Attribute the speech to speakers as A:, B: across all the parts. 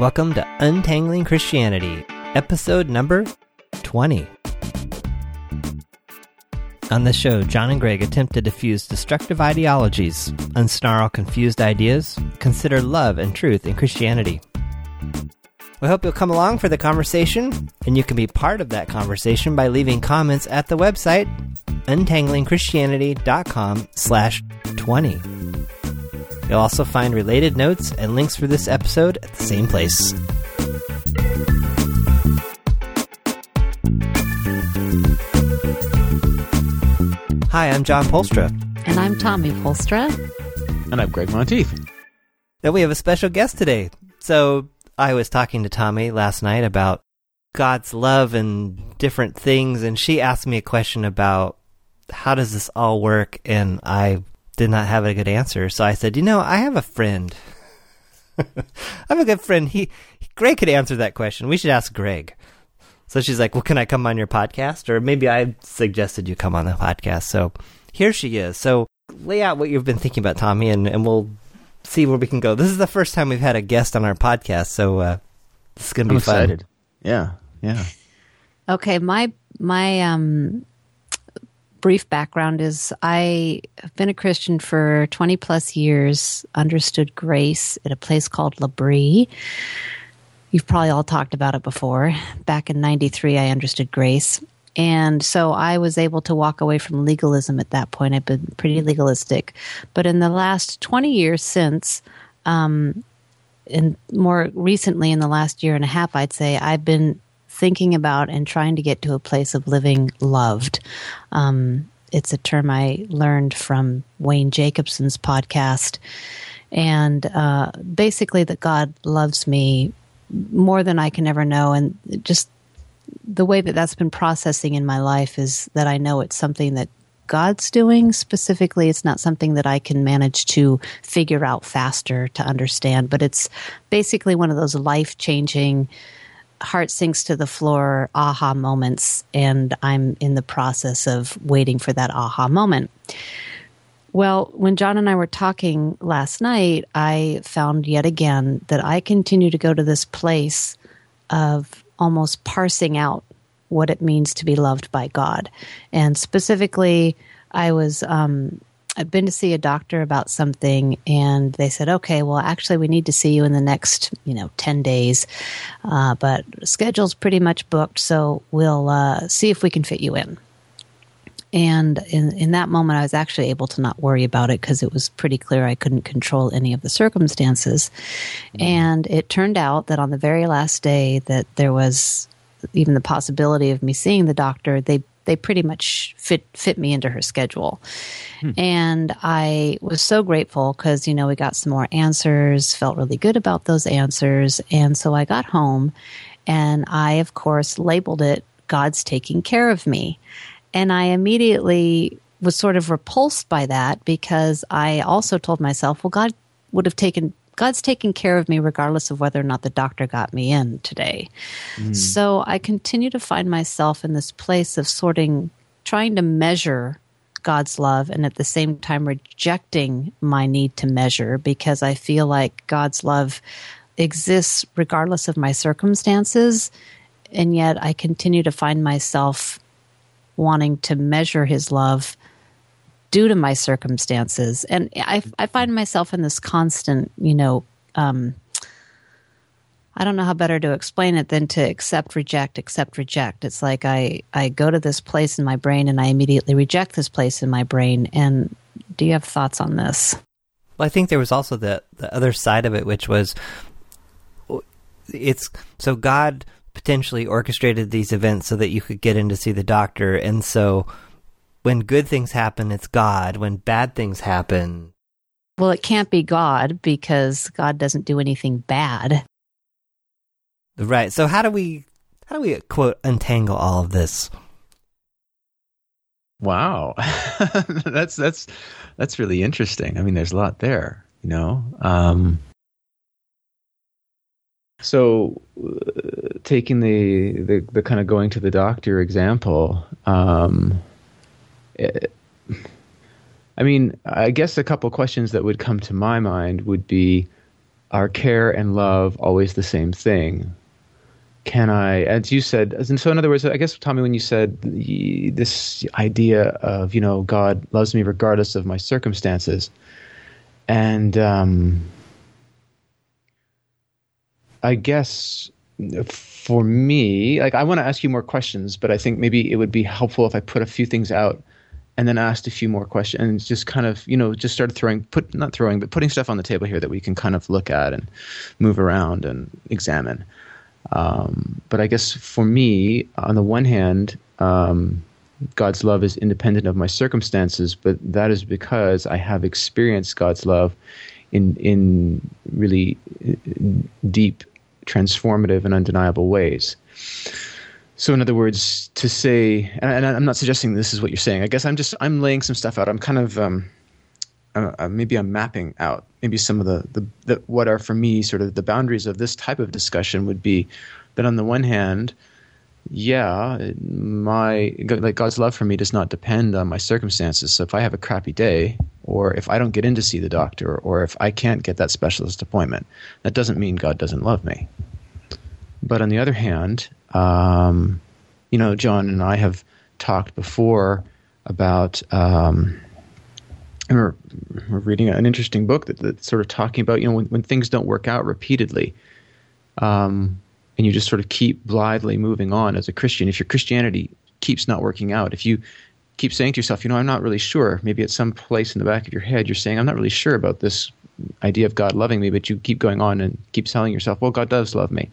A: Welcome to Untangling Christianity, episode number 20. On this show, John and Gregg attempt to diffuse destructive ideologies, unsnarl confused ideas, consider love and truth in Christianity. We hope you'll come along for the conversation, and you can be part of that conversation by leaving comments at the website untanglingchristianity.com slash 20. You'll also find related notes and links for this episode at the same place. Hi, I'm John Polstra.
B: And I'm Tommi Polstra.
C: And I'm Gregg Monteith.
A: Then we have a special guest today. So I was talking to Tommi last night about God's love and different things, and she asked me a question about how does this all work, and I did not have a good answer. So I said, you know, I have a friend. I have a good friend. He Gregg could answer that question. We should ask Gregg. So she's like, "Well, can I come on your podcast?" Or maybe I suggested you come on the podcast. So here she is. So lay out what you've been thinking about, Tommi, and, and we'll see where we can go. This is the first time we've had a guest on our podcast, so uh, this is going to be
C: I'm
A: fun.
C: excited. Yeah, yeah.
B: Okay, my my um brief background is I have been a Christian for 20 plus years, understood grace at a place called L'Abri. You've probably all talked about it before. Back in 93, I understood grace. And so I was able to walk away from legalism at that point. I've been pretty legalistic. But in the last 20 years since, um, and more recently in the last year and a half, I'd say, I've been thinking about and trying to get to a place of living loved. Um, it's a term I learned from Wayne Jacobsen's podcast. And uh, basically, that God loves me more than I can ever know. And just the way that that's been processing in my life is that I know it's something that God's doing specifically. It's not something that I can manage to figure out faster to understand, but it's basically one of those life changing, heart sinks to the floor aha moments. And I'm in the process of waiting for that aha moment. Well, when John and I were talking last night, I found yet again that I continue to go to this place of almost parsing out what it means to be loved by God. And specifically, I was um, I've been to see a doctor about something, and they said, "Okay, well, actually, we need to see you in the next, you know, ten days, uh, but schedule's pretty much booked, so we'll uh, see if we can fit you in." And in, in that moment, I was actually able to not worry about it because it was pretty clear I couldn't control any of the circumstances. Mm-hmm. And it turned out that on the very last day that there was even the possibility of me seeing the doctor, they they pretty much fit fit me into her schedule. Hmm. And I was so grateful because you know we got some more answers, felt really good about those answers, and so I got home and I of course labeled it God's taking care of me. And I immediately was sort of repulsed by that because I also told myself, well, God would have taken God's taking care of me regardless of whether or not the doctor got me in today. Mm. So I continue to find myself in this place of sorting, trying to measure God's love and at the same time rejecting my need to measure because I feel like God's love exists regardless of my circumstances. And yet I continue to find myself wanting to measure his love due to my circumstances. And I, I find myself in this constant, you know, um, I don't know how better to explain it than to accept, reject, accept, reject. It's like I, I go to this place in my brain and I immediately reject this place in my brain. And do you have thoughts on this?
A: Well, I think there was also the, the other side of it, which was it's so God potentially orchestrated these events so that you could get in to see the doctor. And so when good things happen, it's God. When bad things happen,
B: well, it can't be God because God doesn't do anything bad.
A: Right. So how do we how do we quote untangle all of this?
C: Wow. that's that's that's really interesting. I mean, there's a lot there, you know. Um so, uh, taking the, the, the kind of going to the doctor example, um, I mean, I guess a couple questions that would come to my mind would be, are care and love always the same thing? Can I, as you said, as and so in other words, I guess Tommi, when you said this idea of you know God loves me regardless of my circumstances, and um, I guess for me, like I want to ask you more questions, but I think maybe it would be helpful if I put a few things out and then asked a few more questions and just kind of you know just started throwing put not throwing but putting stuff on the table here that we can kind of look at and move around and examine. Um, but i guess for me on the one hand um, god's love is independent of my circumstances but that is because i have experienced god's love in in really uh, deep transformative and undeniable ways so, in other words, to say, and, I'm not suggesting this is what you're saying. I guess I'm just I'm laying some stuff out. I'm kind of um, uh, uh, maybe I'm mapping out maybe some of the, the, the what are for me sort of the boundaries of this type of discussion would be that on the one hand, yeah, my like God's love for me does not depend on my circumstances. So if I have a crappy day, or if I don't get in to see the doctor, or if I can't get that specialist appointment, that doesn't mean God doesn't love me. But on the other hand, um, you know, John and I have talked before about. Um, we're, we're reading an interesting book that, that's sort of talking about you know when, when things don't work out repeatedly, um, and you just sort of keep blithely moving on as a Christian. If your Christianity keeps not working out, if you keep saying to yourself, you know, I'm not really sure. Maybe at some place in the back of your head, you're saying, I'm not really sure about this idea of God loving me, but you keep going on and keep telling yourself, well, God does love me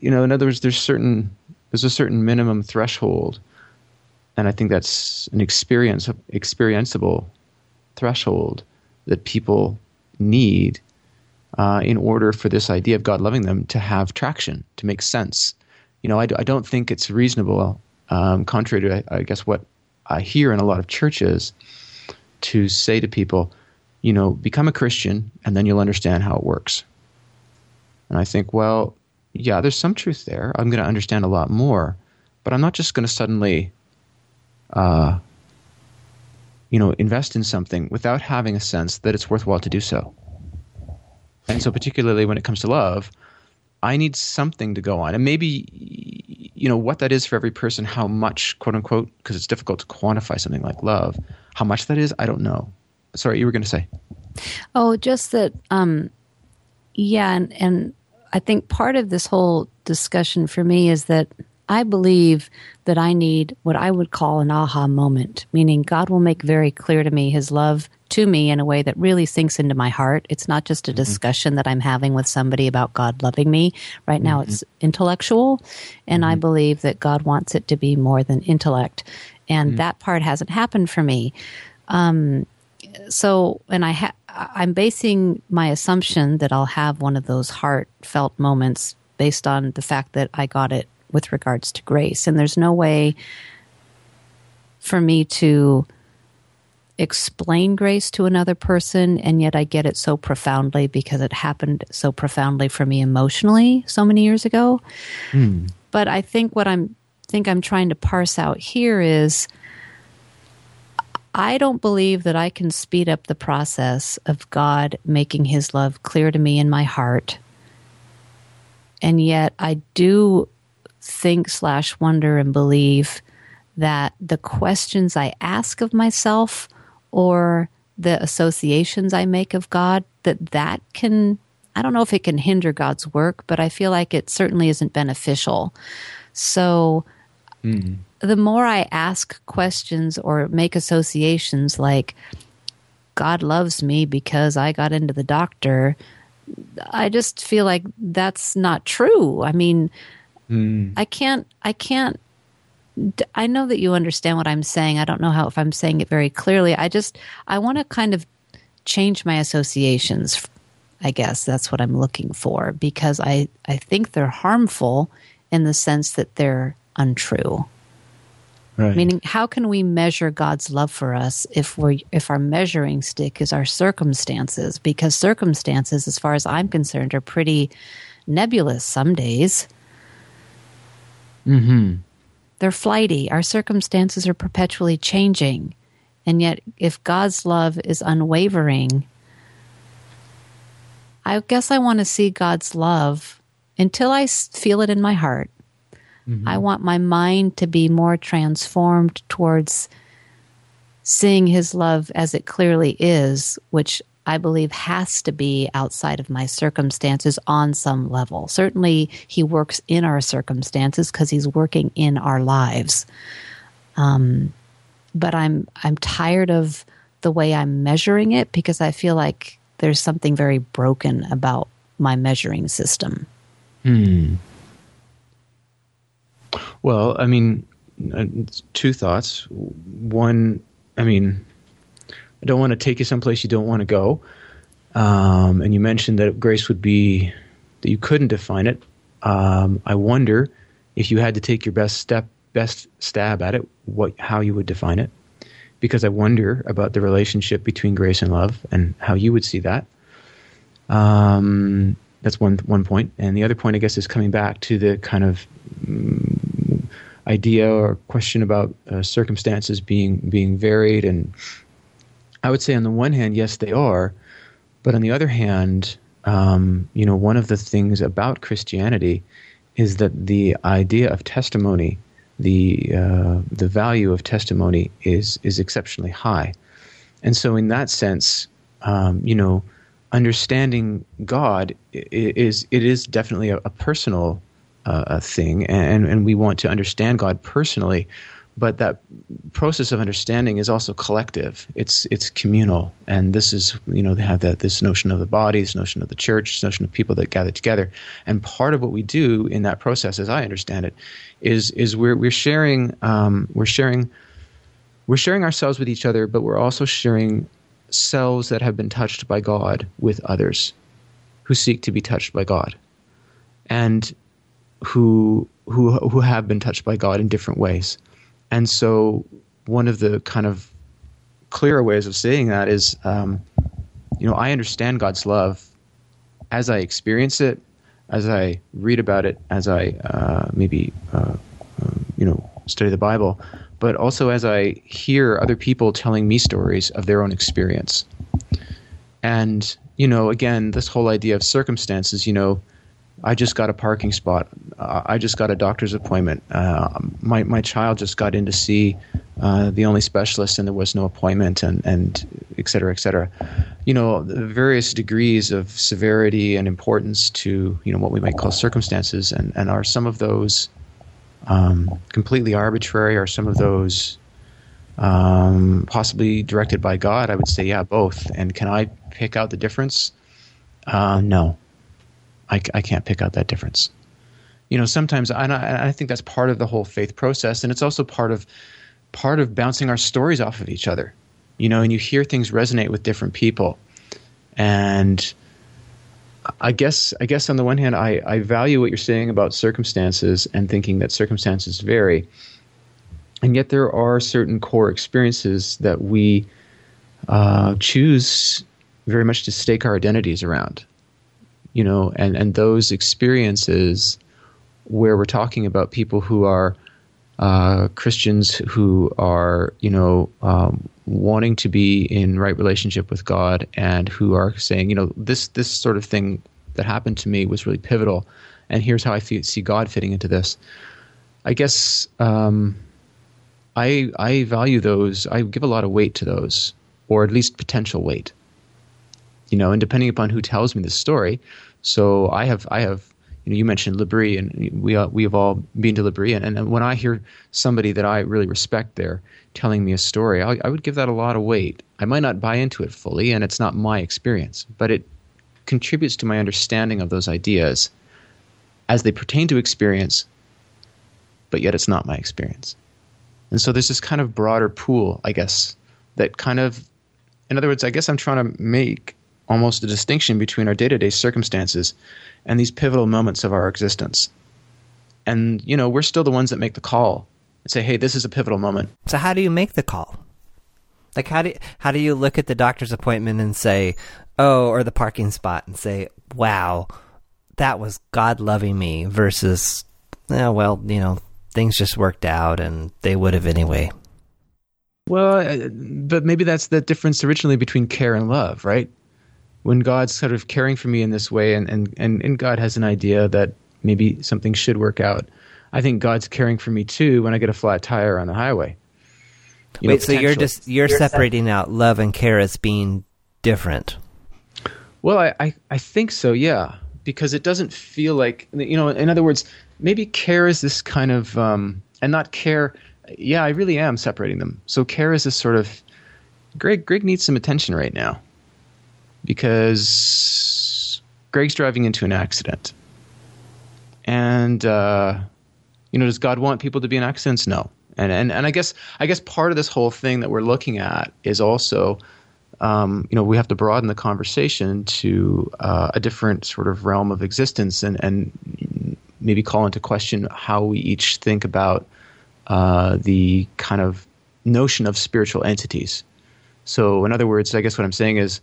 C: you know, in other words, there's certain there's a certain minimum threshold, and I think that's an experience experienceable threshold that people need uh, in order for this idea of God loving them to have traction, to make sense. You know, I, I don't think it's reasonable, um, contrary to I, I guess what I hear in a lot of churches, to say to people, you know, become a Christian and then you'll understand how it works. And I think, well, yeah, there's some truth there. I'm going to understand a lot more, but I'm not just going to suddenly, uh, you know, invest in something without having a sense that it's worthwhile to do so. And so, particularly when it comes to love, I need something to go on, and maybe, you know, what that is for every person, how much, quote unquote, because it's difficult to quantify something like love, how much that is, I don't know. Sorry, you were going to say.
B: Oh, just that. Um, yeah, and and I think part of this whole discussion for me is that I believe that I need what I would call an aha moment, meaning God will make very clear to me his love to me in a way that really sinks into my heart. It's not just a mm-hmm. discussion that I'm having with somebody about God loving me. Right now mm-hmm. it's intellectual, and mm-hmm. I believe that God wants it to be more than intellect. And mm-hmm. that part hasn't happened for me. Um, so, and I ha- I'm basing my assumption that I'll have one of those heartfelt moments based on the fact that I got it with regards to grace. And there's no way for me to explain grace to another person, and yet I get it so profoundly because it happened so profoundly for me emotionally so many years ago. Mm. But I think what I'm think I'm trying to parse out here is I don't believe that I can speed up the process of God making his love clear to me in my heart. And yet I do think slash wonder and believe that the questions I ask of myself or the associations I make of God, that that can, I don't know if it can hinder God's work, but I feel like it certainly isn't beneficial. So, mm the more I ask questions or make associations like, God loves me because I got into the doctor, I just feel like that's not true. I mean, mm. I can't, I can't, I know that you understand what I'm saying. I don't know how, if I'm saying it very clearly. I just, I want to kind of change my associations. I guess that's what I'm looking for because I, I think they're harmful in the sense that they're untrue. Right. Meaning, how can we measure God's love for us if we if our measuring stick is our circumstances? Because circumstances, as far as I'm concerned, are pretty nebulous some days.
C: Hmm.
B: They're flighty. Our circumstances are perpetually changing, and yet, if God's love is unwavering, I guess I want to see God's love until I feel it in my heart. Mm-hmm. I want my mind to be more transformed towards seeing His love as it clearly is, which I believe has to be outside of my circumstances on some level. Certainly, He works in our circumstances because He's working in our lives. Um, but I'm I'm tired of the way I'm measuring it because I feel like there's something very broken about my measuring system.
C: Hmm. Well, I mean, uh, two thoughts. One, I mean, I don't want to take you someplace you don't want to go. Um, and you mentioned that grace would be that you couldn't define it. Um, I wonder if you had to take your best step, best stab at it, what how you would define it because I wonder about the relationship between grace and love and how you would see that. Um, that's one one point, and the other point, I guess, is coming back to the kind of um, idea or question about uh, circumstances being being varied. And I would say, on the one hand, yes, they are, but on the other hand, um, you know, one of the things about Christianity is that the idea of testimony the uh, the value of testimony is is exceptionally high, and so in that sense, um, you know, understanding God is it is definitely a, a personal uh, a thing, and and we want to understand God personally, but that process of understanding is also collective. It's it's communal, and this is you know they have that this notion of the body, this notion of the church, this notion of people that gather together, and part of what we do in that process, as I understand it, is is we're we're sharing um, we're sharing we're sharing ourselves with each other, but we're also sharing selves that have been touched by God with others who seek to be touched by God, and who who who have been touched by God in different ways. And so, one of the kind of clearer ways of saying that is, um, you know, I understand God's love as I experience it, as I read about it, as I uh, maybe, uh, uh, you know, study the Bible, but also as I hear other people telling me stories of their own experience. And, you know, again, this whole idea of circumstances, you know, I just got a parking spot. Uh, I just got a doctor's appointment. Uh, my my child just got in to see uh, the only specialist, and there was no appointment, and and et cetera, et cetera. You know, various degrees of severity and importance to you know what we might call circumstances, and and are some of those um, completely arbitrary? Are some of those um, possibly directed by God? I would say, yeah, both. And can I pick out the difference? Uh, no. I, I can't pick out that difference. You know, sometimes I, I think that's part of the whole faith process, and it's also part of part of bouncing our stories off of each other. You know, and you hear things resonate with different people, and I guess I guess on the one hand, I, I value what you're saying about circumstances and thinking that circumstances vary, and yet there are certain core experiences that we uh, choose very much to stake our identities around you know, and, and those experiences where we're talking about people who are uh, Christians who are, you know, um, wanting to be in right relationship with God and who are saying, you know, this this sort of thing that happened to me was really pivotal, and here's how I see God fitting into this. I guess um, I I value those. I give a lot of weight to those, or at least potential weight you know, and depending upon who tells me the story. So I have, I have, you know, you mentioned L'Abri, and we uh, we have all been to L'Abri, and, and when I hear somebody that I really respect there telling me a story, I, I would give that a lot of weight. I might not buy into it fully, and it's not my experience, but it contributes to my understanding of those ideas as they pertain to experience, but yet it's not my experience. And so there's this kind of broader pool, I guess, that kind of, in other words, I guess I'm trying to make almost a distinction between our day-to-day circumstances and these pivotal moments of our existence. And you know, we're still the ones that make the call and say, "Hey, this is a pivotal moment."
A: So how do you make the call? Like how do you, how do you look at the doctor's appointment and say, "Oh," or the parking spot and say, "Wow, that was God loving me," versus, oh, well, you know, things just worked out and they would have anyway.
C: Well, uh, but maybe that's the difference originally between care and love, right? When God's sort of caring for me in this way, and and and, and God has an idea that maybe something should work out. I think God's caring for me too when I get a flat tire on the highway.
A: You Wait, know, so you're just you're, you're separating out love and care as being different.
C: Well, I, I, I think so, yeah, because it doesn't feel like you know. In other words, maybe care is this kind of um, and not care. Yeah, I really am separating them. So care is this sort of Gregg. Gregg needs some attention right now because Gregg's driving into an accident, and uh, you know, does God want people to be in accidents? No. And, and and I guess I guess part of this whole thing that we're looking at is also um, you know, we have to broaden the conversation to uh, a different sort of realm of existence and, and maybe call into question how we each think about uh, the kind of notion of spiritual entities. So, in other words, I guess what I'm saying is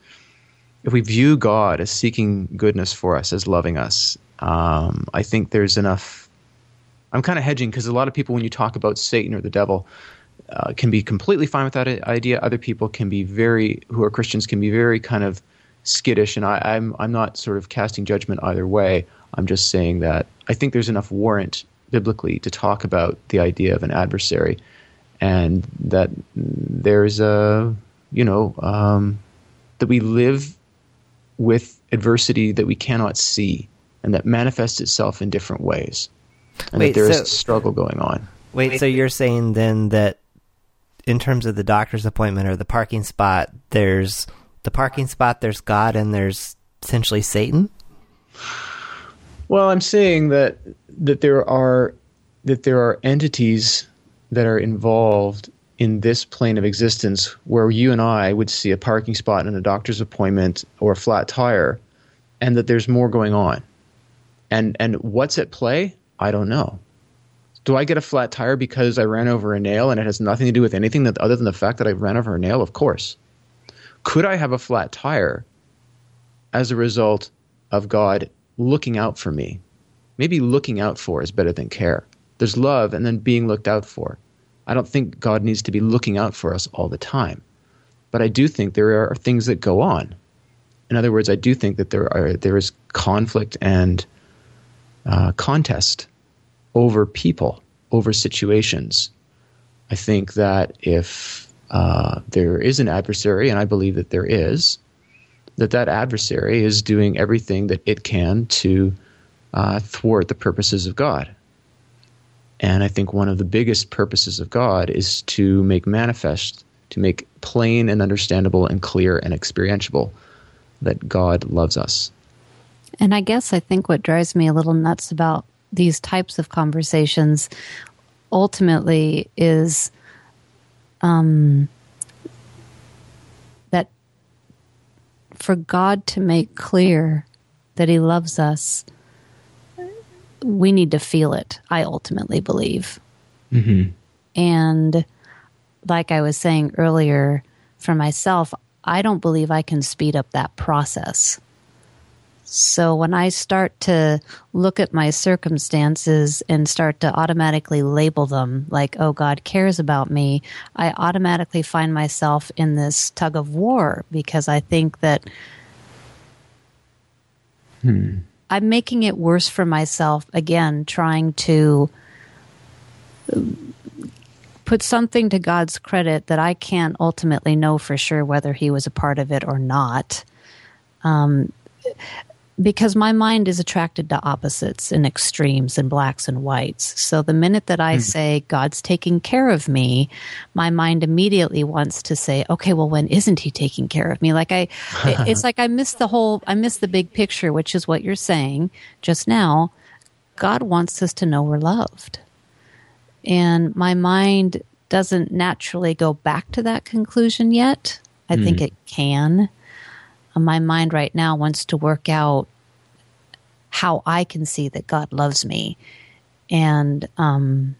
C: if we view God as seeking goodness for us, as loving us, um, I think there's enough. I'm kind of hedging because a lot of people, when you talk about Satan or the devil, uh, can be completely fine with that idea. Other people can be very, who are Christians, can be very kind of skittish. And I, I'm I'm not sort of casting judgment either way. I'm just saying that I think there's enough warrant biblically to talk about the idea of an adversary, and that there's a you know um, that we live with adversity that we cannot see and that manifests itself in different ways, and Wait, that there so, is a struggle going on.
A: Wait, so you're saying then that in terms of the doctor's appointment or the parking spot, there's the parking spot, there's God, and there's essentially Satan.
C: Well, I'm saying that that there are that there are entities that are involved in this plane of existence where you and I would see a parking spot and a doctor's appointment or a flat tire, and that there's more going on. And and what's at play? I don't know. Do I get a flat tire because I ran over a nail and it has nothing to do with anything that, other than the fact that I ran over a nail? Of course. Could I have a flat tire as a result of God looking out for me? Maybe looking out for is better than care. There's love and then being looked out for. I don't think God needs to be looking out for us all the time. But I do think there are things that go on. In other words, I do think that there are there is conflict and uh, contest over people, over situations. I think that if uh, there is an adversary, and I believe that there is, that that adversary is doing everything that it can to uh, thwart the purposes of God. And I think one of the biggest purposes of God is to make manifest, to make plain and understandable and clear and experientiable that God loves us.
B: And I guess I think what drives me a little nuts about these types of conversations ultimately is um, that for God to make clear that He loves us, we need to feel it. I ultimately believe. Mm-hmm. And like I was saying earlier, for myself, I don't believe I can speed up that process. So when I start to look at my circumstances and start to automatically label them like, oh, God cares about me, I automatically find myself in this tug of war because I think that hmm. I'm making it worse for myself again, trying to put something to God's credit that I can't ultimately know for sure whether He was a part of it or not. Um, because my mind is attracted to opposites and extremes and blacks and whites. So the minute that I mm. say God's taking care of me, my mind immediately wants to say, okay, well, when isn't he taking care of me? Like I, it's like I miss the whole, I miss the big picture, which is what you're saying just now. God wants us to know we're loved. And my mind doesn't naturally go back to that conclusion yet. I mm. think hmm. it can my mind right now wants to work out how I can see that God loves me. And um,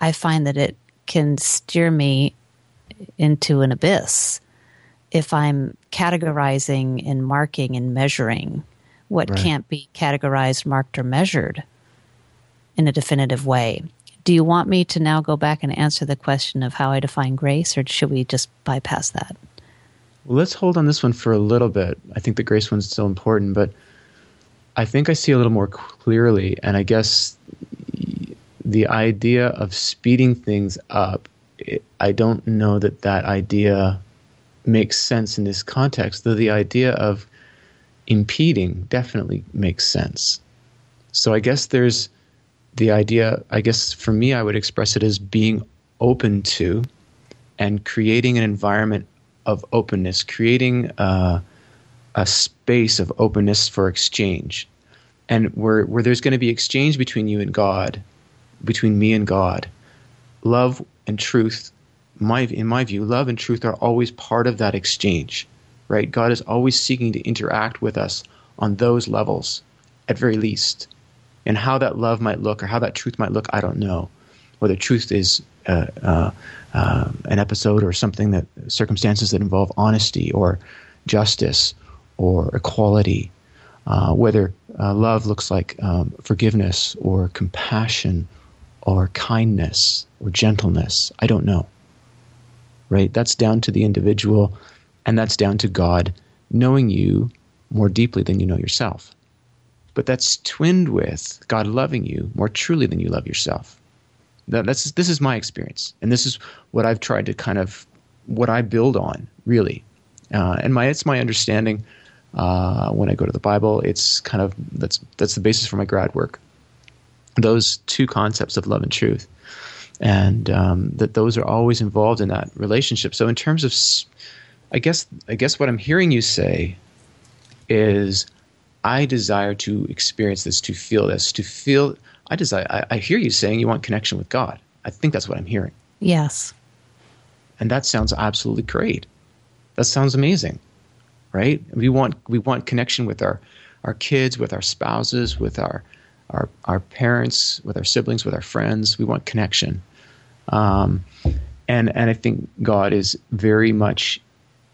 B: I find that it can steer me into an abyss if I'm categorizing and marking and measuring what right. can't be categorized, marked, or measured in a definitive way. Do you want me to now go back and answer the question of how I define grace, or should we just bypass that?
C: Well, let's hold on this one for a little bit. I think the grace one's still important, but I think I see a little more clearly, and I guess the idea of speeding things up, I don't know that that idea makes sense in this context, though the idea of impeding definitely makes sense. So I guess there's the idea, I guess for me, I would express it as being open to and creating an environment of openness, creating a space of openness for exchange. And where, where there's going to be exchange between you and God, between me and God, love and truth, my, in my view, love and truth are always part of that exchange, right? God is always seeking to interact with us on those levels, at very least. And how that love might look or how that truth might look, I don't know. Whether truth is uh, uh, uh, an episode or something that circumstances that involve honesty or justice or equality, whether love looks like um, forgiveness or compassion or kindness or gentleness. I don't know. Right? That's down to the individual and that's down to God knowing you more deeply than you know yourself. But that's twinned with God loving you more truly than you love yourself. That, that's this is my experience, and this is what I've tried to kind of what I build on really, uh, and my it's my understanding uh, when I go to the Bible. It's kind of that's that's the basis for my grad work. Those two concepts of love and truth, and um, that those are always involved in that relationship. So in terms of, I guess I guess what I'm hearing you say is, I desire to experience this, to feel this, to feel. I just I, I hear you saying you want connection with God. I think that's what I'm hearing.
B: Yes.
C: And that sounds absolutely great. That sounds amazing right? We want we want connection with our our kids, with our spouses, with our our our parents, with our siblings, with our friends. We want connection, um, and and I think God is very much,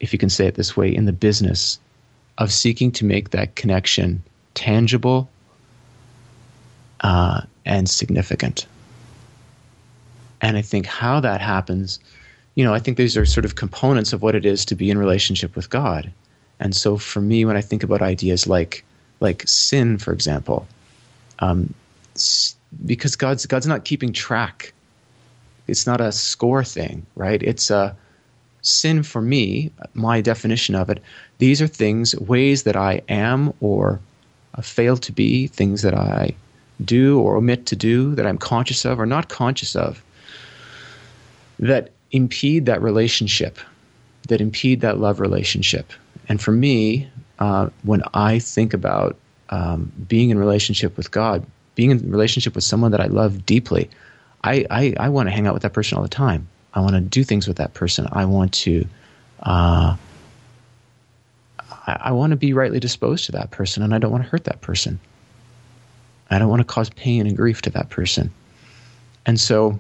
C: if you can say it this way, in the business of seeking to make that connection tangible uh, and significant. And I think how that happens, you know, I think these are sort of components of what it is to be in relationship with God. And so for me, when I think about ideas like like sin, for example, um, because God's God's not keeping track. It's not a score thing, right? It's a sin for me. My definition of it. These are things, ways that I am or fail to be, things that I do or omit to do, that I'm conscious of or not conscious of, that impede that relationship, that impede that love relationship. And for me, uh, when I think about um, being in relationship with God, being in relationship with someone that I love deeply, I, I, I want to hang out with that person all the time. I want to do things with that person. I want to, uh, I, I want to be rightly disposed to that person, and I don't want to hurt that person. I don't want to cause pain and grief to that person. And so,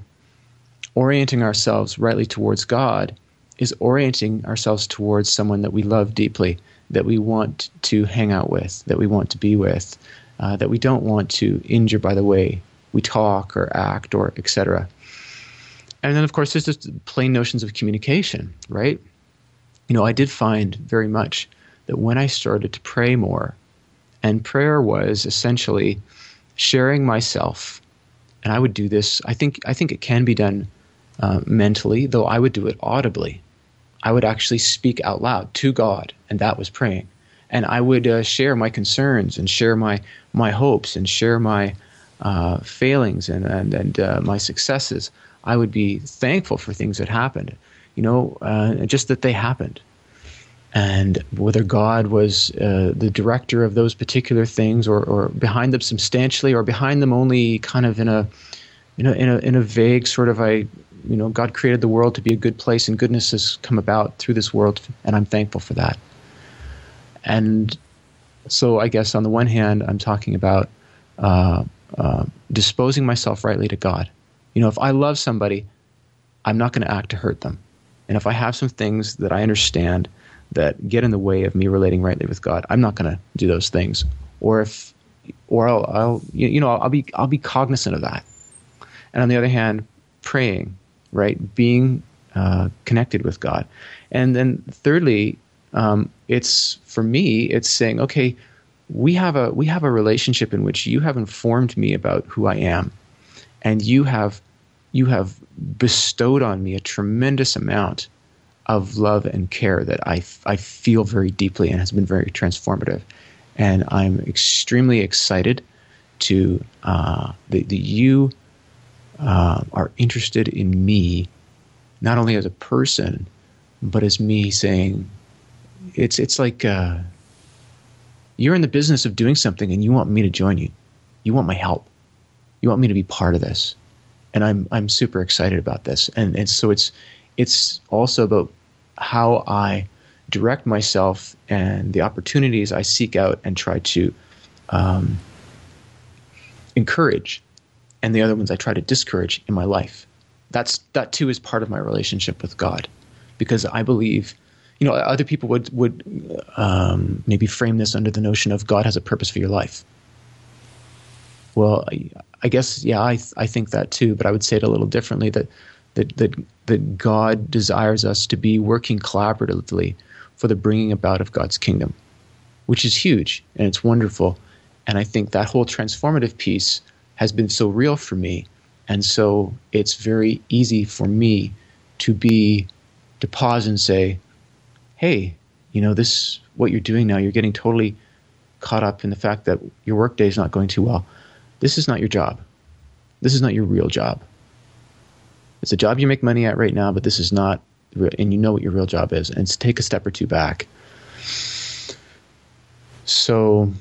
C: orienting ourselves rightly towards God is orienting ourselves towards someone that we love deeply, that we want to hang out with, that we want to be with, uh, that we don't want to injure by the way we talk or act or etc. And then, of course, there's just plain notions of communication, right? You know, I did find very much that when I started to pray more, and prayer was essentially sharing myself, and I would do this. I think I think it can be done uh, mentally, though I would do it audibly. I would actually speak out loud to God, and that was praying. And I would uh, share my concerns and share my my hopes and share my uh, failings and and, and uh, my successes. I would be thankful for things that happened, you know, uh, just that they happened. And whether God was uh, the director of those particular things, or, or behind them substantially, or behind them only kind of in a, in a in a in a vague sort of I you know, God created the world to be a good place, and goodness has come about through this world, and I'm thankful for that. And so, I guess on the one hand, I'm talking about uh, uh, disposing myself rightly to God. You know, if I love somebody, I'm not going to act to hurt them. And if I have some things that I understand that get in the way of me relating rightly with God, I'm not going to do those things. Or if, or I'll, I'll you know, I'll be, I'll be cognizant of that. And on the other hand, praying right? Being uh, connected with God. And then, thirdly, Um, it's for me, it's saying, okay, we have a we have a relationship in which you have informed me about who I am, and you have you have bestowed on me a tremendous amount of love and care that I, I feel very deeply and has been very transformative. And I'm extremely excited to uh, that, that you uh, are interested in me, not only as a person, but as me saying, it's it's like uh, you're in the business of doing something and you want me to join you. You want my help. You want me to be part of this, and I'm I'm super excited about this. And and so it's it's also about how I direct myself and the opportunities I seek out and try to um, encourage, and the other ones I try to discourage in my life. That's that too is part of my relationship with God, because I believe, you know, other people would would um, maybe frame this under the notion of God has a purpose for your life. Well, I, I guess yeah, I I think that too, but I would say it a little differently that that that that God desires us to be working collaboratively for the bringing about of God's kingdom, which is huge and it's wonderful. And I think that whole transformative piece has been so real for me. And so it's very easy for me to be, to pause and say, hey, you know, this, what you're doing now, you're getting totally caught up in the fact that your workday is not going too well. This is not your job. This is not your real job. It's a job you make money at right now, but this is not, and you know what your real job is, and take a step or two back. So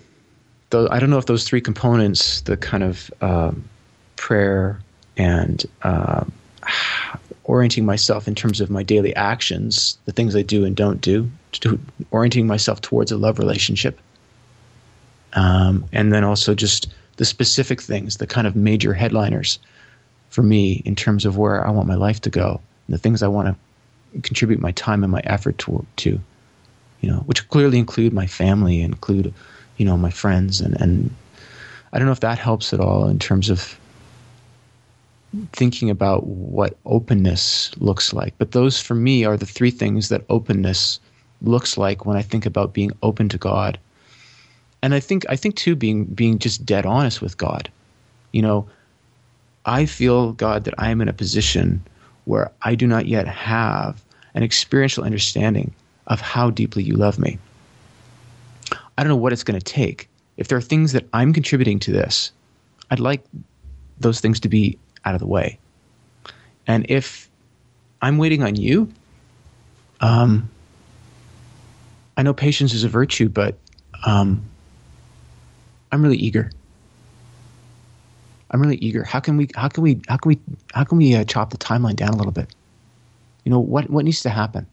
C: I don't know if those three components, the kind of um, prayer and uh, orienting myself in terms of my daily actions, the things I do and don't do, to orienting myself towards a love relationship, um, and then also just the specific things, the kind of major headliners for me in terms of where I want my life to go, and the things I want to contribute my time and my effort to, to you know, which clearly include my family, include you know my friends and and I don't know if that helps at all in terms of thinking about what openness looks like. But those for me are the three things that openness looks like when I think about being open to God. And I think I think too being being just dead honest with God. You know, I feel God that I am in a position where I do not yet have an experiential understanding of how deeply you love me. I don't know what it's going to take. If there are things that I'm contributing to this, I'd like those things to be out of the way. And if I'm waiting on you, um, I know patience is a virtue, but um, I'm really eager. I'm really eager. How can we? How can we? How can we? How can we uh, chop the timeline down a little bit? You know what? What needs to happen?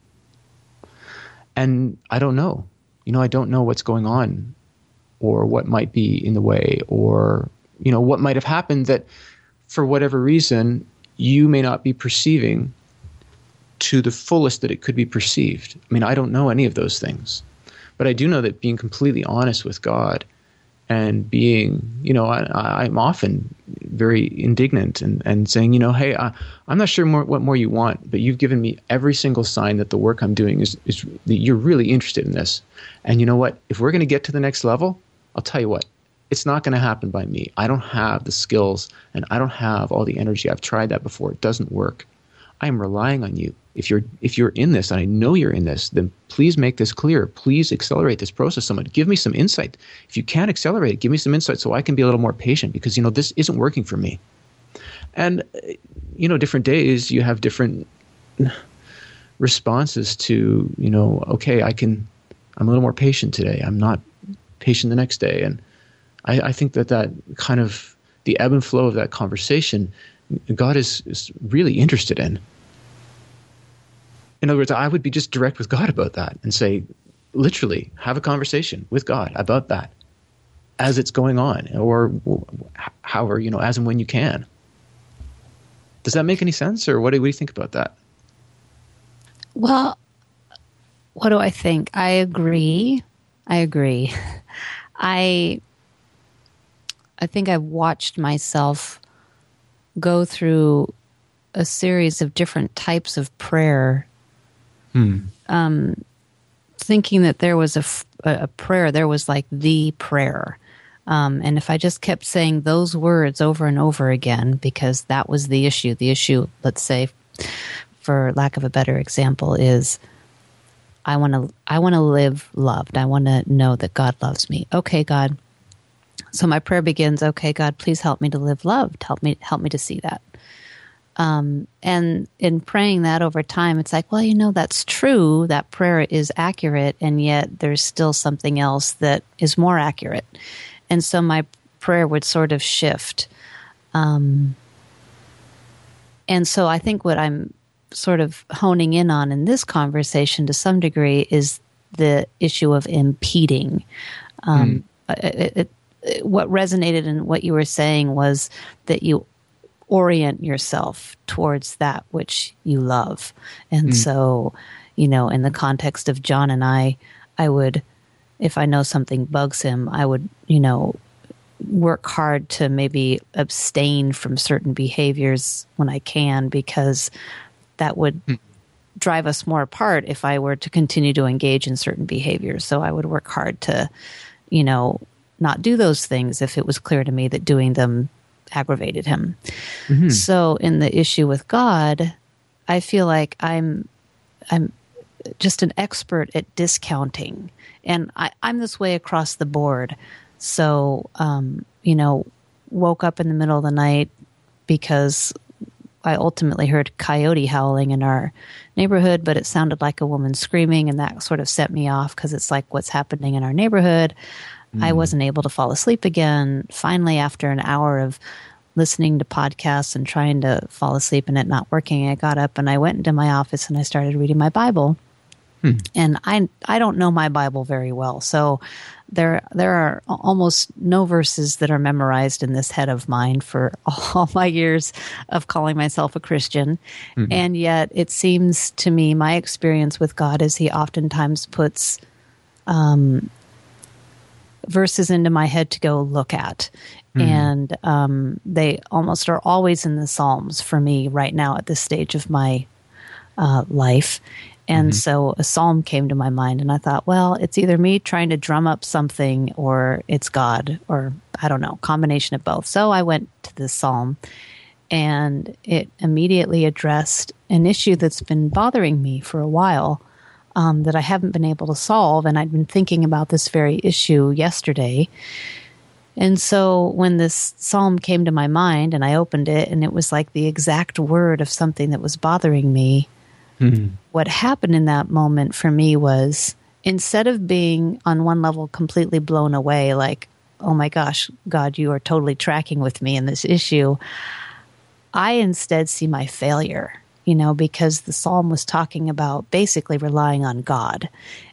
C: And I don't know you know, I don't know what's going on or what might be in the way or, you know, what might have happened that for whatever reason you may not be perceiving to the fullest that it could be perceived. I mean, I don't know any of those things. But I do know that being completely honest with God and being, you know, I, am often very indignant and, and saying, you know, hey, I, am not sure more, what more you want, but you've given me every single sign that the work I'm doing is, is that you're really interested in this. And you know what? If we're going to get to the next level, I'll tell you what, it's not going to happen by me. I don't have the skills and I don't have all the energy. I've tried that before. It doesn't work. I am relying on you if you're if you're in this and I know you're in this, then please make this clear. Please accelerate this process somewhat. Give me some insight. If you can't accelerate give me some insight so I can be a little more patient because you know this isn't working for me. And you know, different days you have different responses to, you know, okay, I can I'm a little more patient today. I'm not patient the next day. And I, I think that that kind of the ebb and flow of that conversation, God is, is really interested in in other words, I would be just direct with God about that and say, literally, have a conversation with God about that as it's going on, or however, you know, as and when you can. Does that make any sense, or what do, what do you think about that?
B: Well, what do I think? I agree. I agree. I I think I've watched myself go through a series of different types of prayer
C: Hmm.
B: Um, thinking that there was a, f- a prayer, there was like the prayer. Um, and if I just kept saying those words over and over again, because that was the issue, the issue, let's say, for lack of a better example, is I want to I want to live loved. I want to know that God loves me. Okay, God. So my prayer begins. Okay, God, please help me to live loved. Help me help me to see that. Um, and in praying that over time, it's like, well, you know, that's true. That prayer is accurate, and yet there's still something else that is more accurate. And so my prayer would sort of shift. Um, and so I think what I'm sort of honing in on in this conversation to some degree is the issue of impeding. Um, mm. it, it, what resonated in what you were saying was that you orient yourself towards that which you love. And mm. so, you know, in the context of John and I, I would, if I know something bugs him, I would, you know, work hard to maybe abstain from certain behaviors when I can because that would mm. drive us more apart if I were to continue to engage in certain behaviors. So I would work hard to, you know, not do those things if it was clear to me that doing them aggravated him. Mm-hmm. So in the issue with God, I feel like I'm I'm just an expert at discounting, and I, am this way across the board. So um, you know, woke up in the middle of the night because I ultimately heard coyote howling in our neighborhood, but it sounded like a woman screaming, and that sort of set me off because it's like what's happening in our neighborhood. Mm. I wasn't able to fall asleep again. Finally, after an hour of listening to podcasts and trying to fall asleep and it not working, I got up and I went into my office and I started reading my Bible. Hmm. And I I don't know my Bible very well, so there there are almost no verses that are memorized in this head of mine for all my years of calling myself a Christian. Mm-hmm. And yet it seems to me my experience with God is he oftentimes puts um, verses into my head to go look at. Mm-hmm. And um, they almost are always in the Psalms for me right now at this stage of my uh, life. And mm-hmm. so a psalm came to my mind, and I thought, well, it's either me trying to drum up something or it's God, or I don't know, combination of both. So I went to this psalm, and it immediately addressed an issue that's been bothering me for a while um, that I haven't been able to solve. And I'd been thinking about this very issue yesterday. And so when this psalm came to my mind and I opened it, and it was like the exact word of something that was bothering me, mm-hmm. what happened in that moment for me was instead of being on one level completely blown away, like, oh my gosh, God, you are totally tracking with me in this issue, I instead see my failure you know, because the psalm was talking about basically relying on God.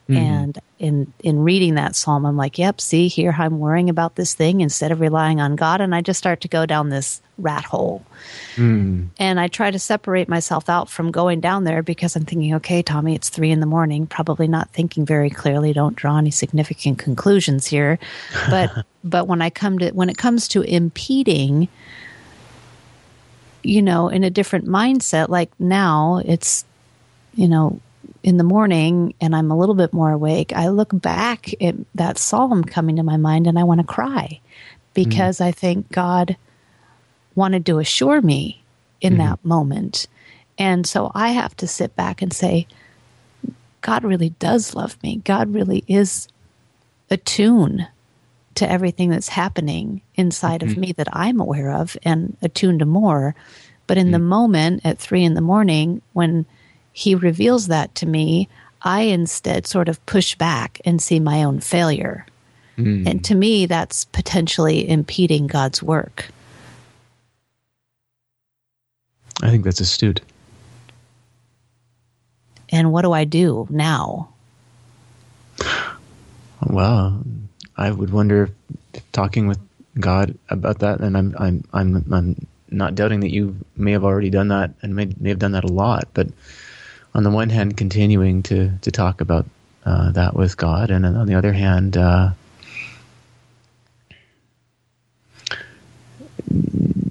B: Mm-hmm. And in in reading that psalm, I'm like, yep, see here I'm worrying about this thing instead of relying on God, and I just start to go down this rat hole. Mm. And I try to separate myself out from going down there because I'm thinking, okay, Tommi, it's three in the morning, probably not thinking very clearly. Don't draw any significant conclusions here. But but when I come to when it comes to impeding you know, in a different mindset. Like now it's, you know, in the morning and I'm a little bit more awake, I look back at that psalm coming to my mind and I want to cry because mm. I think God wanted to assure me in mm. that moment. And so I have to sit back and say, God really does love me. God really is attuned to everything that's happening inside mm-hmm. of me that I'm aware of and attuned to more. But in mm-hmm. the moment at three in the morning, when he reveals that to me, I instead sort of push back and see my own failure. Mm. And to me, that's potentially impeding God's work.
C: I think that's astute.
B: And what do I do now?
C: Well, I would wonder if talking with God about that, and I'm I'm I'm I'm not doubting that you may have already done that and may may have done that a lot, but on the one hand, continuing to to talk about uh, that with God, and on the other hand, uh,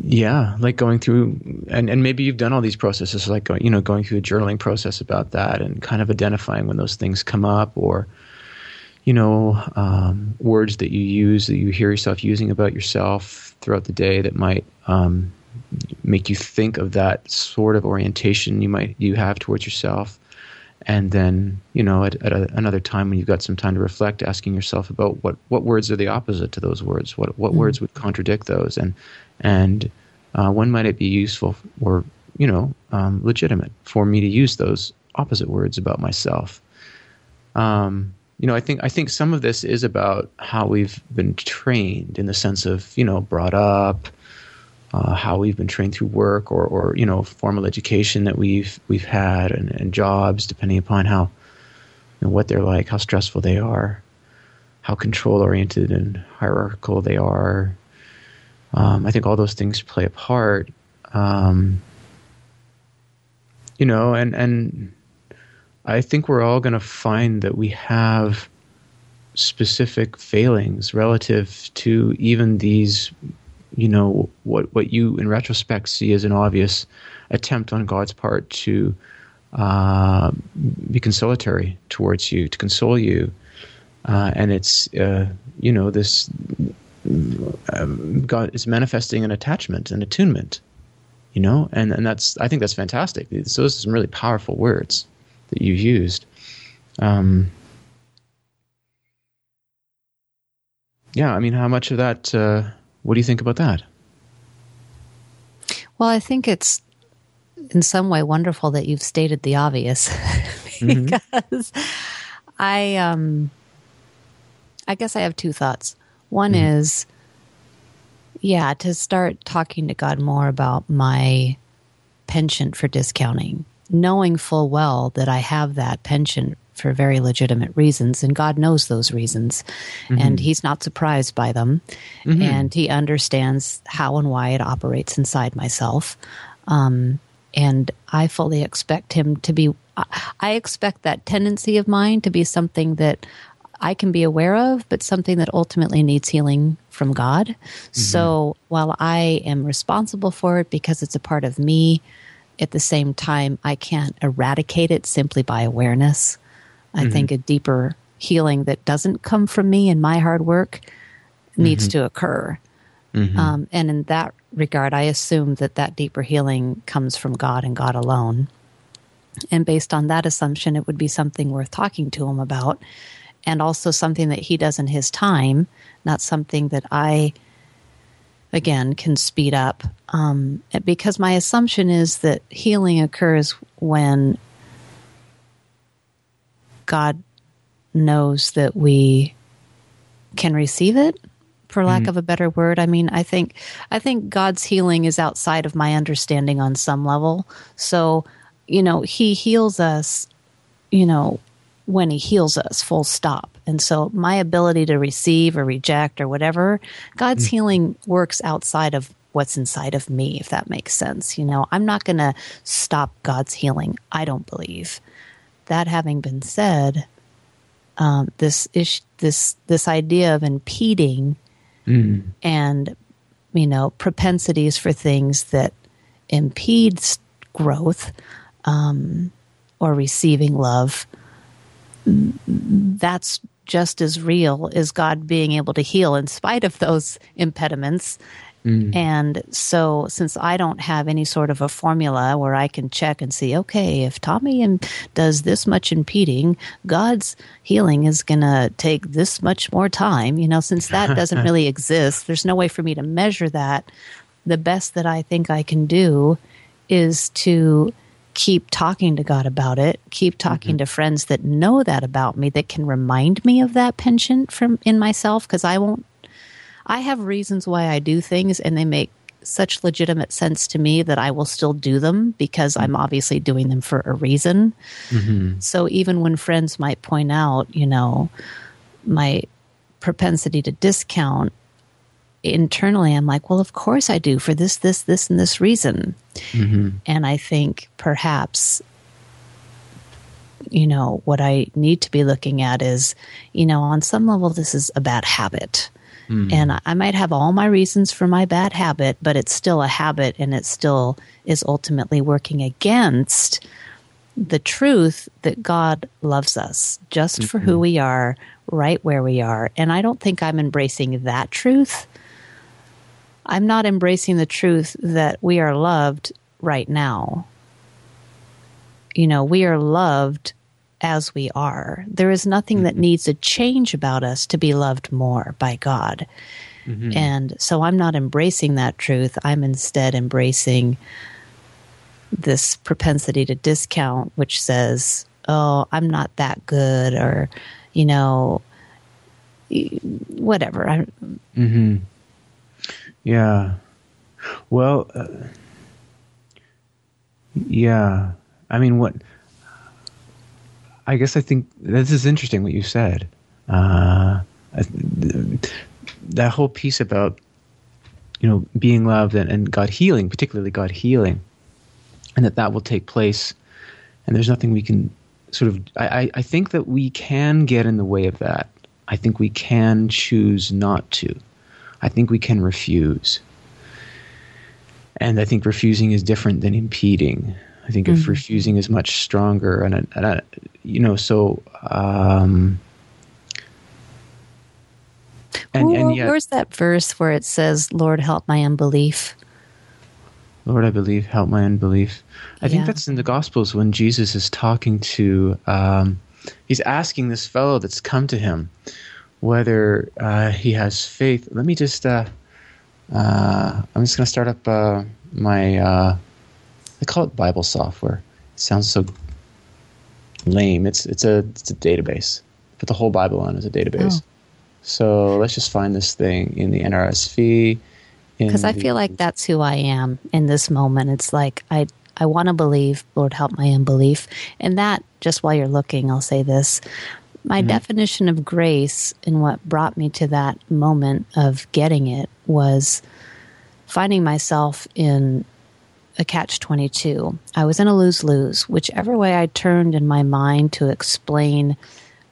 C: yeah, like going through, and, and maybe you've done all these processes, like going, you know, going through a journaling process about that, and kind of identifying when those things come up, or you know, um, words that you use that you hear yourself using about yourself throughout the day that might um, make you think of that sort of orientation you might you have towards yourself. And then you know at, at a, another time when you've got some time to reflect asking yourself about what what words are the opposite to those words? What what mm-hmm. words would contradict those? And and uh, when might it be useful or you know um, legitimate for me to use those opposite words about myself? Um, you know i think i think some of this is about how we've been trained in the sense of you know brought up uh, how we've been trained through work or, or you know formal education that we've we've had and, and jobs depending upon how you know, what they're like how stressful they are how control oriented and hierarchical they are. Um, I think all those things play a part. Um, you know and and I think we're all going to find that we have specific failings relative to even these you know what what you in retrospect see as an obvious attempt on God's part to uh, be consolatory towards you, to console you, uh, and it's uh, you know this um, God is manifesting an attachment, an attunement, you know, and and that's I think that's fantastic. So those are some really powerful words that you used. Um, yeah, I mean, how much of that? Uh, what do you think about that?
B: Well, I think it's in some way wonderful that you've stated the obvious mm-hmm. because mm-hmm. I um I guess I have two thoughts. One mm-hmm. is yeah, to start talking to God more about my penchant for discounting, knowing full well that I have that penchant for very legitimate reasons, and God knows those reasons, mm-hmm. and He's not surprised by them, mm-hmm. and He understands how and why it operates inside myself. Um, and I fully expect Him to be. I expect that tendency of mine to be something that I can be aware of, but something that ultimately needs healing from God. Mm-hmm. So while I am responsible for it because it's a part of me, at the same time, I can't eradicate it simply by awareness. I mm-hmm. think a deeper healing that doesn't come from me and my hard work needs mm-hmm. to occur. Mm-hmm. Um, and in that regard, I assume that that deeper healing comes from God and God alone. And based on that assumption, it would be something worth talking to him about, and also something that he does in his time, not something that I, again, can speed up. Um, because my assumption is that healing occurs when God knows that we can receive it for lack mm of a better word. I mean, I think I think God's healing is outside of my understanding on some level. So, you know, he heals us, you know, when he heals us, full stop. And so my ability to receive or reject or whatever, God's mm healing works outside of what's inside of me, if that makes sense. You know, I'm not going to stop God's healing. I don't believe that having been said, um, this ish, this this idea of impeding mm. and you know propensities for things that impede growth um, or receiving love, that's just as real as God being able to heal in spite of those impediments Mm. And so, since I don't have any sort of a formula where I can check and see, okay, if Tommi and does this much impeding, God's healing is going to take this much more time. You know, since that doesn't really exist, there's no way for me to measure that. The best that I think I can do is to keep talking to God about it, keep talking mm-hmm. to friends that know that about me that can remind me of that penchant from in myself because I won't I have reasons why I do things and they make such legitimate sense to me that I will still do them because I'm obviously doing them for a reason. Mm-hmm. So even when friends might point out, you know, my propensity to discount, internally I'm like, well, of course I do for this, this, this, and this reason. Mm-hmm. And I think perhaps, you know, what I need to be looking at is, you know, on some level, this is a bad habit Mm. And I might have all my reasons for my bad habit, but it's still a habit and it still is ultimately working against the truth that God loves us just mm-hmm. for who mm-hmm. we are, right where we are. And I don't think I'm embracing that truth. I'm not embracing the truth that we are loved right now. You know, we are loved as we are. There is nothing mm-hmm. that needs a change about us to be loved more by God. Mm-hmm. And so I'm not embracing that truth. I'm instead embracing this propensity to discount, which says, oh, I'm not that good, or, you know, whatever.
C: Mm-hmm. Yeah. Well, uh, yeah. I mean, what? I guess I think this is interesting what you said. Uh, that whole piece about you know being loved and, and God healing, particularly God healing, and that that will take place, and there's nothing we can sort of. I, I think that we can get in the way of that. I think we can choose not to. I think we can refuse. And I think refusing is different than impeding. I think mm-hmm. if refusing is much stronger, and, and you know, so. Um,
B: and, and yet, where's that verse where it says, "Lord, help my unbelief"?
C: Lord, I believe, help my unbelief. I yeah. think that's in the Gospels when Jesus is talking to, um, he's asking this fellow that's come to him whether uh, he has faith. Let me just, uh, uh, I'm just going to start up uh, my uh, I call it Bible software. It sounds so lame. It's it's a it's a database. Put the whole Bible on as a database. Oh. So let's just find this thing in the NRSV.
B: Because I feel like that's who I am in this moment. It's like I I want to believe. Lord, help my unbelief. And that, just while you're looking, I'll say this. My mm-hmm. definition of grace and what brought me to that moment of getting it was finding myself in a catch 22. I was in a lose lose. Whichever way I turned in my mind to explain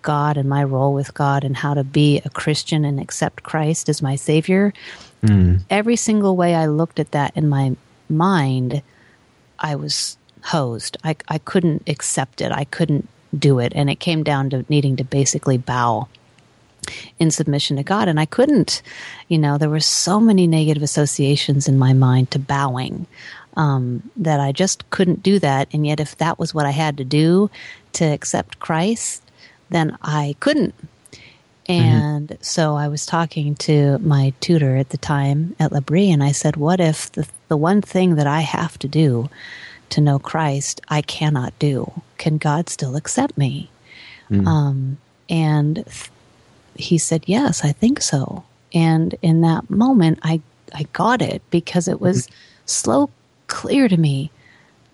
B: God and my role with God and how to be a Christian and accept Christ as my Savior, mm. every single way I looked at that in my mind, I was hosed. I, I couldn't accept it. I couldn't do it. And it came down to needing to basically bow in submission to God. And I couldn't. You know, there were so many negative associations in my mind to bowing um, that I just couldn't do that. And yet, if that was what I had to do to accept Christ, then I couldn't. And mm-hmm. so I was talking to my tutor at the time at L'Abri, and I said, What if the, the one thing that I have to do to know Christ I cannot do? Can God still accept me? Mm. Um, and th- he said, Yes, I think so. And in that moment, I, I got it because it was mm-hmm. slow clear to me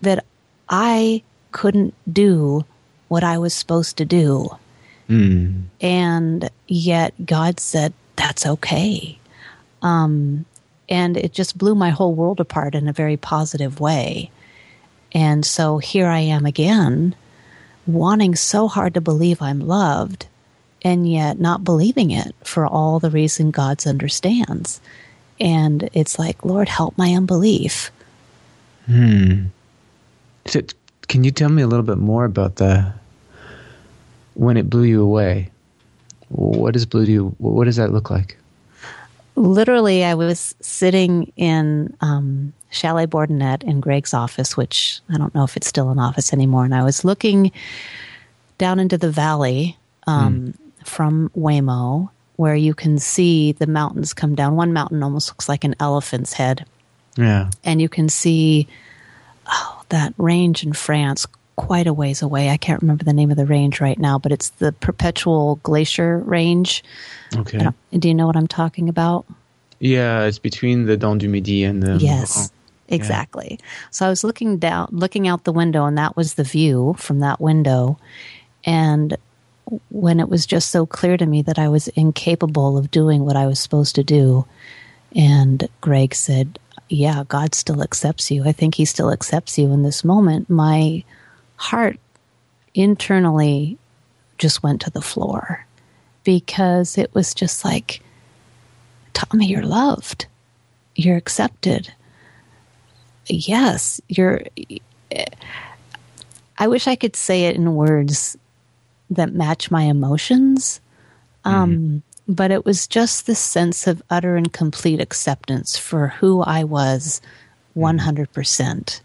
B: that I couldn't do what I was supposed to do. Mm. And yet God said, that's okay. Um, and it just blew my whole world apart in a very positive way. And so here I am again, wanting so hard to believe I'm loved, and yet not believing it for all the reason God's understands. And it's like, Lord, help my unbelief.
C: Hmm. So, can you tell me a little bit more about the when it blew you away? What does blew you? What does that look like?
B: Literally, I was sitting in um, Chalet Bordonnette in Gregg's office, which I don't know if it's still an office anymore, and I was looking down into the valley um, hmm. from Huémoz, where you can see the mountains come down. One mountain almost looks like an elephant's head
C: yeah.
B: And you can see oh, that range in France quite a ways away. I can't remember the name of the range right now, but it's the perpetual glacier range.
C: Okay.
B: Do you know what I'm talking about?
C: Yeah, it's between the Dent du Midi and the.
B: Yes. Exactly. Yeah. So I was looking down, looking out the window, and that was the view from that window. And when it was just so clear to me that I was incapable of doing what I was supposed to do, and Gregg said, yeah, God still accepts you. I think He still accepts you in this moment. My heart internally just went to the floor because it was just like, Tommi, you're loved. You're accepted. Yes, you're. I wish I could say it in words that match my emotions. Um, mm-hmm. But it was just this sense of utter and complete acceptance for who I was 100%.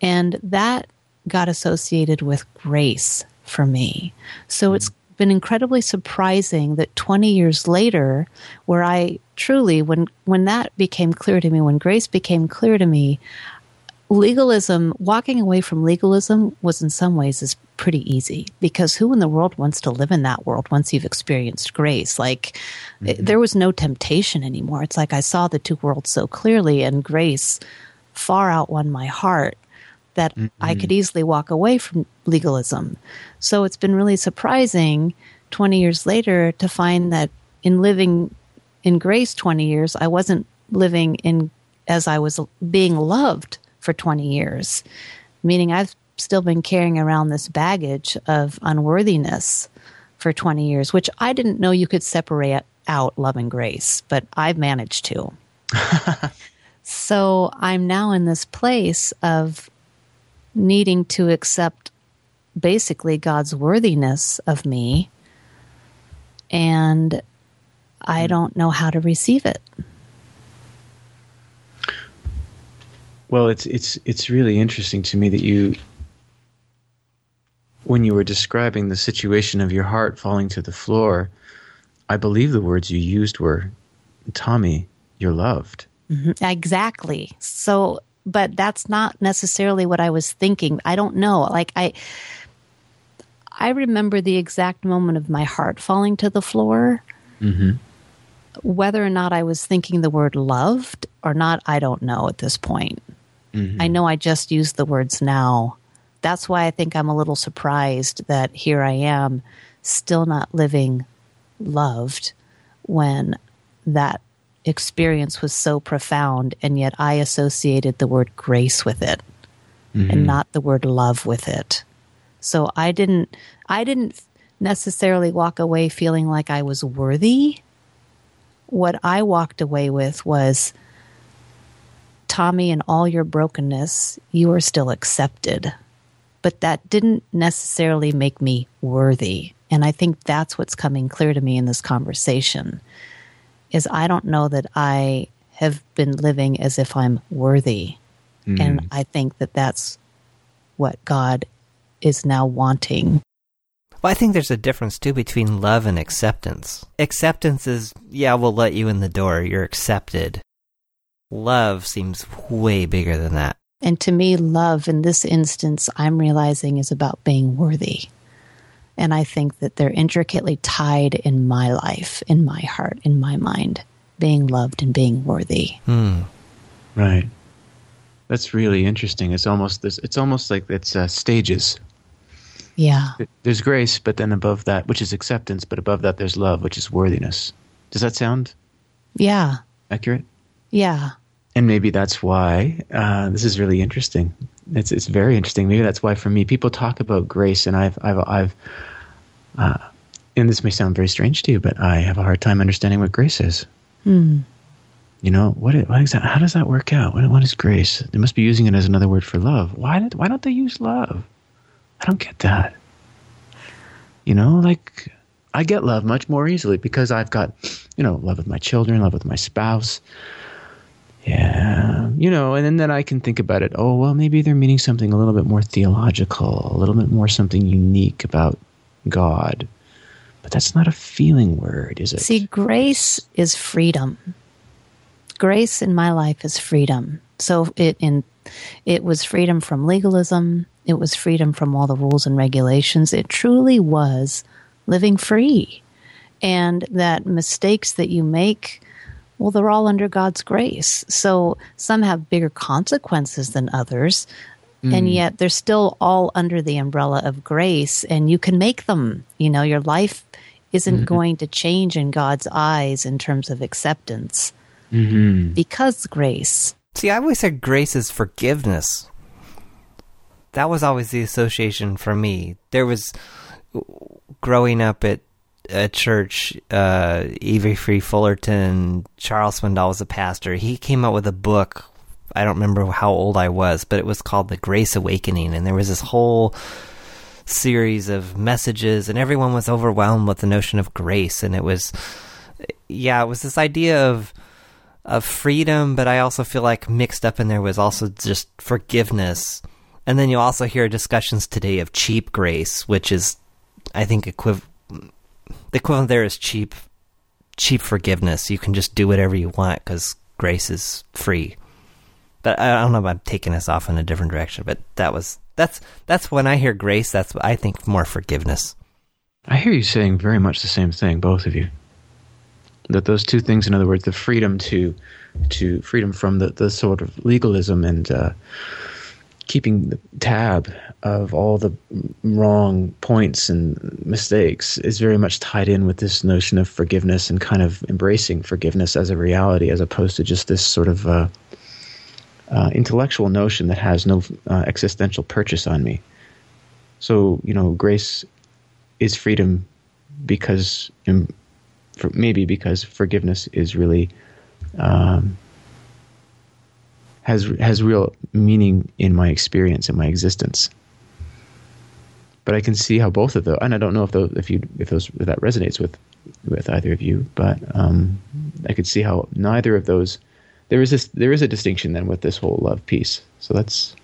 B: And that got associated with grace for me. So mm-hmm. it's been incredibly surprising that 20 years later, where I truly, when, when that became clear to me, when grace became clear to me, legalism, walking away from legalism was in some ways is pretty easy because who in the world wants to live in that world once you've experienced grace? Like mm-hmm. it, there was no temptation anymore. It's like I saw the two worlds so clearly and grace far outwon my heart that mm-hmm. I could easily walk away from legalism. So it's been really surprising 20 years later to find that in living in grace 20 years, I wasn't living in as I was being loved for 20 years, meaning I've still been carrying around this baggage of unworthiness for 20 years, which I didn't know you could separate out love and grace, but I've managed to. so I'm now in this place of needing to accept basically God's worthiness of me, and I don't know how to receive it.
C: Well, it's it's it's really interesting to me that you when you were describing the situation of your heart falling to the floor, I believe the words you used were Tommi, you're loved.
B: Mm-hmm. Exactly. So but that's not necessarily what I was thinking. I don't know. Like I I remember the exact moment of my heart falling to the floor. Mm-hmm. Whether or not I was thinking the word loved or not, I don't know at this point. Mm-hmm. I know I just used the words now. That's why I think I'm a little surprised that here I am still not living loved when that experience was so profound, and yet I associated the word grace with it mm-hmm. and not the word love with it. So I didn't, I didn't necessarily walk away feeling like I was worthy. What I walked away with was, Tommi, in all your brokenness, you are still accepted. But that didn't necessarily make me worthy. And I think that's what's coming clear to me in this conversation is I don't know that I have been living as if I'm worthy. Mm. And I think that that's what God is now wanting.
A: Well, I think there's a difference too between love and acceptance. Acceptance is, yeah, we'll let you in the door, you're accepted. Love seems way bigger than that.
B: And to me, love in this instance, I'm realizing is about being worthy. And I think that they're intricately tied in my life, in my heart, in my mind, being loved and being worthy.
C: Hmm. Right. That's really interesting. It's almost this. It's almost like it's uh, stages.
B: Yeah.
C: There's grace, but then above that, which is acceptance, but above that, there's love, which is worthiness. Does that sound?
B: Yeah.
C: Accurate.
B: Yeah.
C: And maybe that's why uh, this is really interesting. It's it's very interesting. Maybe that's why for me, people talk about grace, and I've I've I've. Uh, and this may sound very strange to you, but I have a hard time understanding what grace is. Hmm. You know what? What exactly? How does that work out? What, what is grace? They must be using it as another word for love. Why did? Why don't they use love? I don't get that. You know, like I get love much more easily because I've got, you know, love with my children, love with my spouse, yeah, you know, and then, then I can think about it. Oh, well, maybe they're meaning something a little bit more theological, a little bit more something unique about God. But that's not a feeling word, is it?
B: See, grace is freedom. Grace in my life is freedom. So it in it was freedom from legalism. It was freedom from all the rules and regulations. It truly was living free. And that mistakes that you make well, they're all under God's grace. So some have bigger consequences than others. Mm. And yet they're still all under the umbrella of grace, and you can make them. You know, your life isn't mm-hmm. going to change in God's eyes in terms of acceptance mm-hmm. because grace.
A: See, I always said grace is forgiveness. That was always the association for me. There was growing up at a church, uh, E.V. Free Fullerton, Charles Swindoll was a pastor. He came out with a book. I don't remember how old I was, but it was called The Grace Awakening. And there was this whole series of messages, and everyone was overwhelmed with the notion of grace. And it was, yeah, it was this idea of of freedom, but I also feel like mixed up in there was also just forgiveness. And then you also hear discussions today of cheap grace, which is, I think, equiv- the equivalent there is cheap, cheap forgiveness. You can just do whatever you want because grace is free. But I don't know if I'm taking us off in a different direction. But that was that's that's when I hear grace. That's I think more forgiveness.
C: I hear you saying very much the same thing, both of you that those two things, in other words, the freedom to to freedom from the, the sort of legalism and uh, keeping the tab of all the wrong points and mistakes is very much tied in with this notion of forgiveness and kind of embracing forgiveness as a reality as opposed to just this sort of uh, uh, intellectual notion that has no uh, existential purchase on me. So, you know, grace is freedom because for maybe because forgiveness is really um, has has real meaning in my experience in my existence. But I can see how both of those, and I don't know if those if you if those if that resonates with with either of you, but um, I could see how neither of those there is this there is a distinction then with this whole love piece. So that's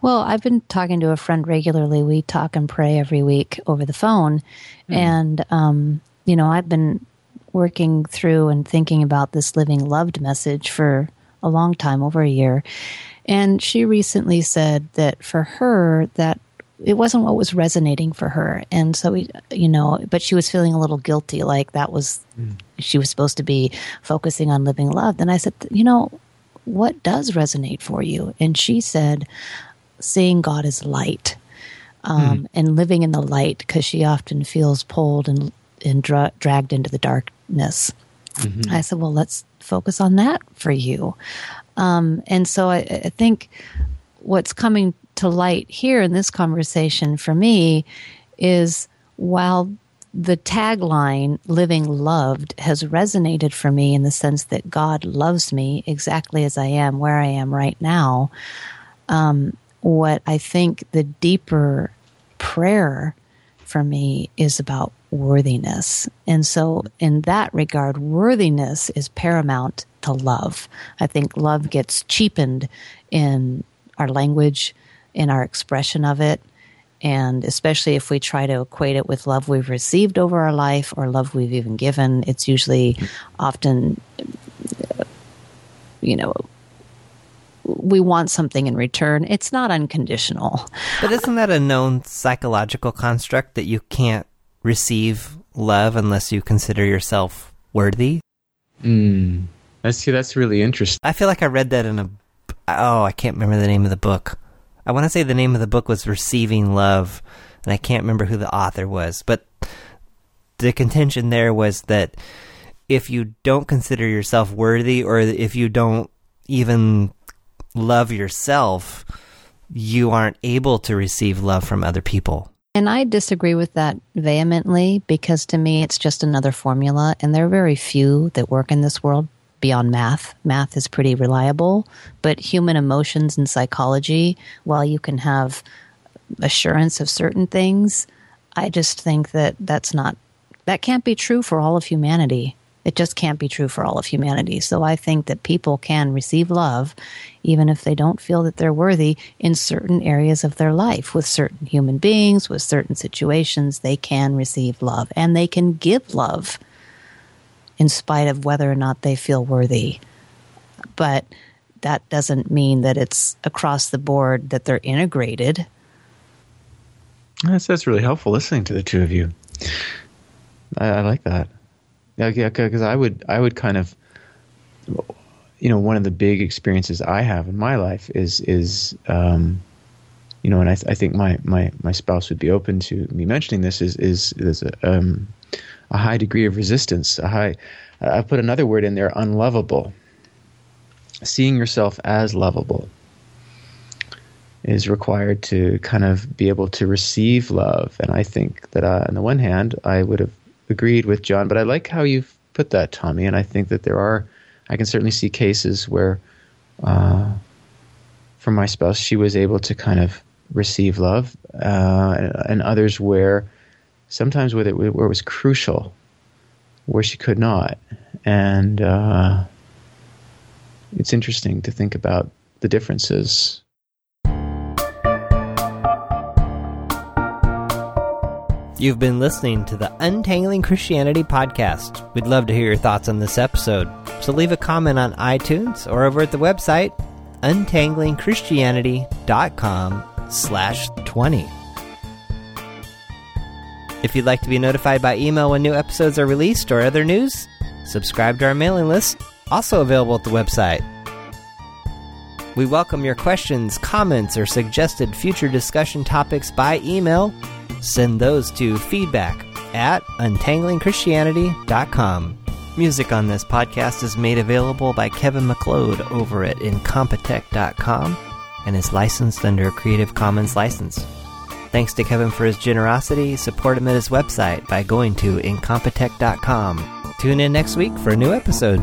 B: well, I've been talking to a friend regularly. We talk and pray every week over the phone, mm. and um, you know, I've been working through and thinking about this living loved message for a long time, over a year. And she recently said that for her, that it wasn't what was resonating for her. And so, we, you know, but she was feeling a little guilty, like that was, mm. she was supposed to be focusing on living loved. And I said, you know, what does resonate for you? And she said, seeing God as light. Um, mm. and living in the light because she often feels pulled and and dra- dragged into the darkness. Mm-hmm. I said, well, let's focus on that for you. Um, and so I, I think what's coming to light here in this conversation for me is while the tagline living loved has resonated for me in the sense that God loves me exactly as I am, where I am right now. Um, what I think the deeper prayer for me is about worthiness. And so, mm-hmm. in that regard, worthiness is paramount to love. I think love gets cheapened in our language, in our expression of it. And especially if we try to equate it with love we've received over our life or love we've even given, it's usually mm-hmm. often, you know, we want something in return. It's not unconditional.
A: But isn't that a known psychological construct that you can't receive love unless you consider yourself worthy.
C: Mm. I see. That's really interesting.
A: I feel like I read that in a. Oh, I can't remember the name of the book. I want to say the name of the book was Receiving Love, and I can't remember who the author was. But the contention there was that if you don't consider yourself worthy, or if you don't even love yourself, you aren't able to receive love from other people.
B: And I disagree with that vehemently because to me it's just another formula, and there are very few that work in this world beyond math. Math is pretty reliable, but human emotions and psychology, while you can have assurance of certain things, I just think that that's not, that can't be true for all of humanity. It just can't be true for all of humanity. So I think that people can receive love even if they don't feel that they're worthy in certain areas of their life with certain human beings, with certain situations. They can receive love and they can give love in spite of whether or not they feel worthy. But that doesn't mean that it's across the board that they're integrated.
C: That's, that's really helpful listening to the two of you. I, I like that. Yeah, because I would I would kind of you know one of the big experiences I have in my life is is um, you know, and I, th- I think my, my my spouse would be open to me mentioning this is is is a, um, a high degree of resistance. A high, I put another word in there, unlovable. Seeing yourself as lovable is required to kind of be able to receive love, and I think that uh, on the one hand, I would have agreed with John, but I like how you've put that, Tommi, and I think that there are. I can certainly see cases where, uh, for my spouse, she was able to kind of receive love, uh, and others where sometimes where it, where it was crucial, where she could not, and uh, it's interesting to think about the differences.
A: You've been listening to the Untangling Christianity podcast. We'd love to hear your thoughts on this episode, so leave a comment on iTunes or over at the website untanglingchristianity.com slash 20. If you'd like to be notified by email when new episodes are released or other news, subscribe to our mailing list, also available at the website. We welcome your questions, comments, or suggested future discussion topics by email Send those to feedback at untanglingchristianity.com. Music on this podcast is made available by Kevin MacLeod over at incompetech.com and is licensed under a Creative Commons license. Thanks to Kevin for his generosity. Support him at his website by going to incompetech.com. Tune in next week for a new episode.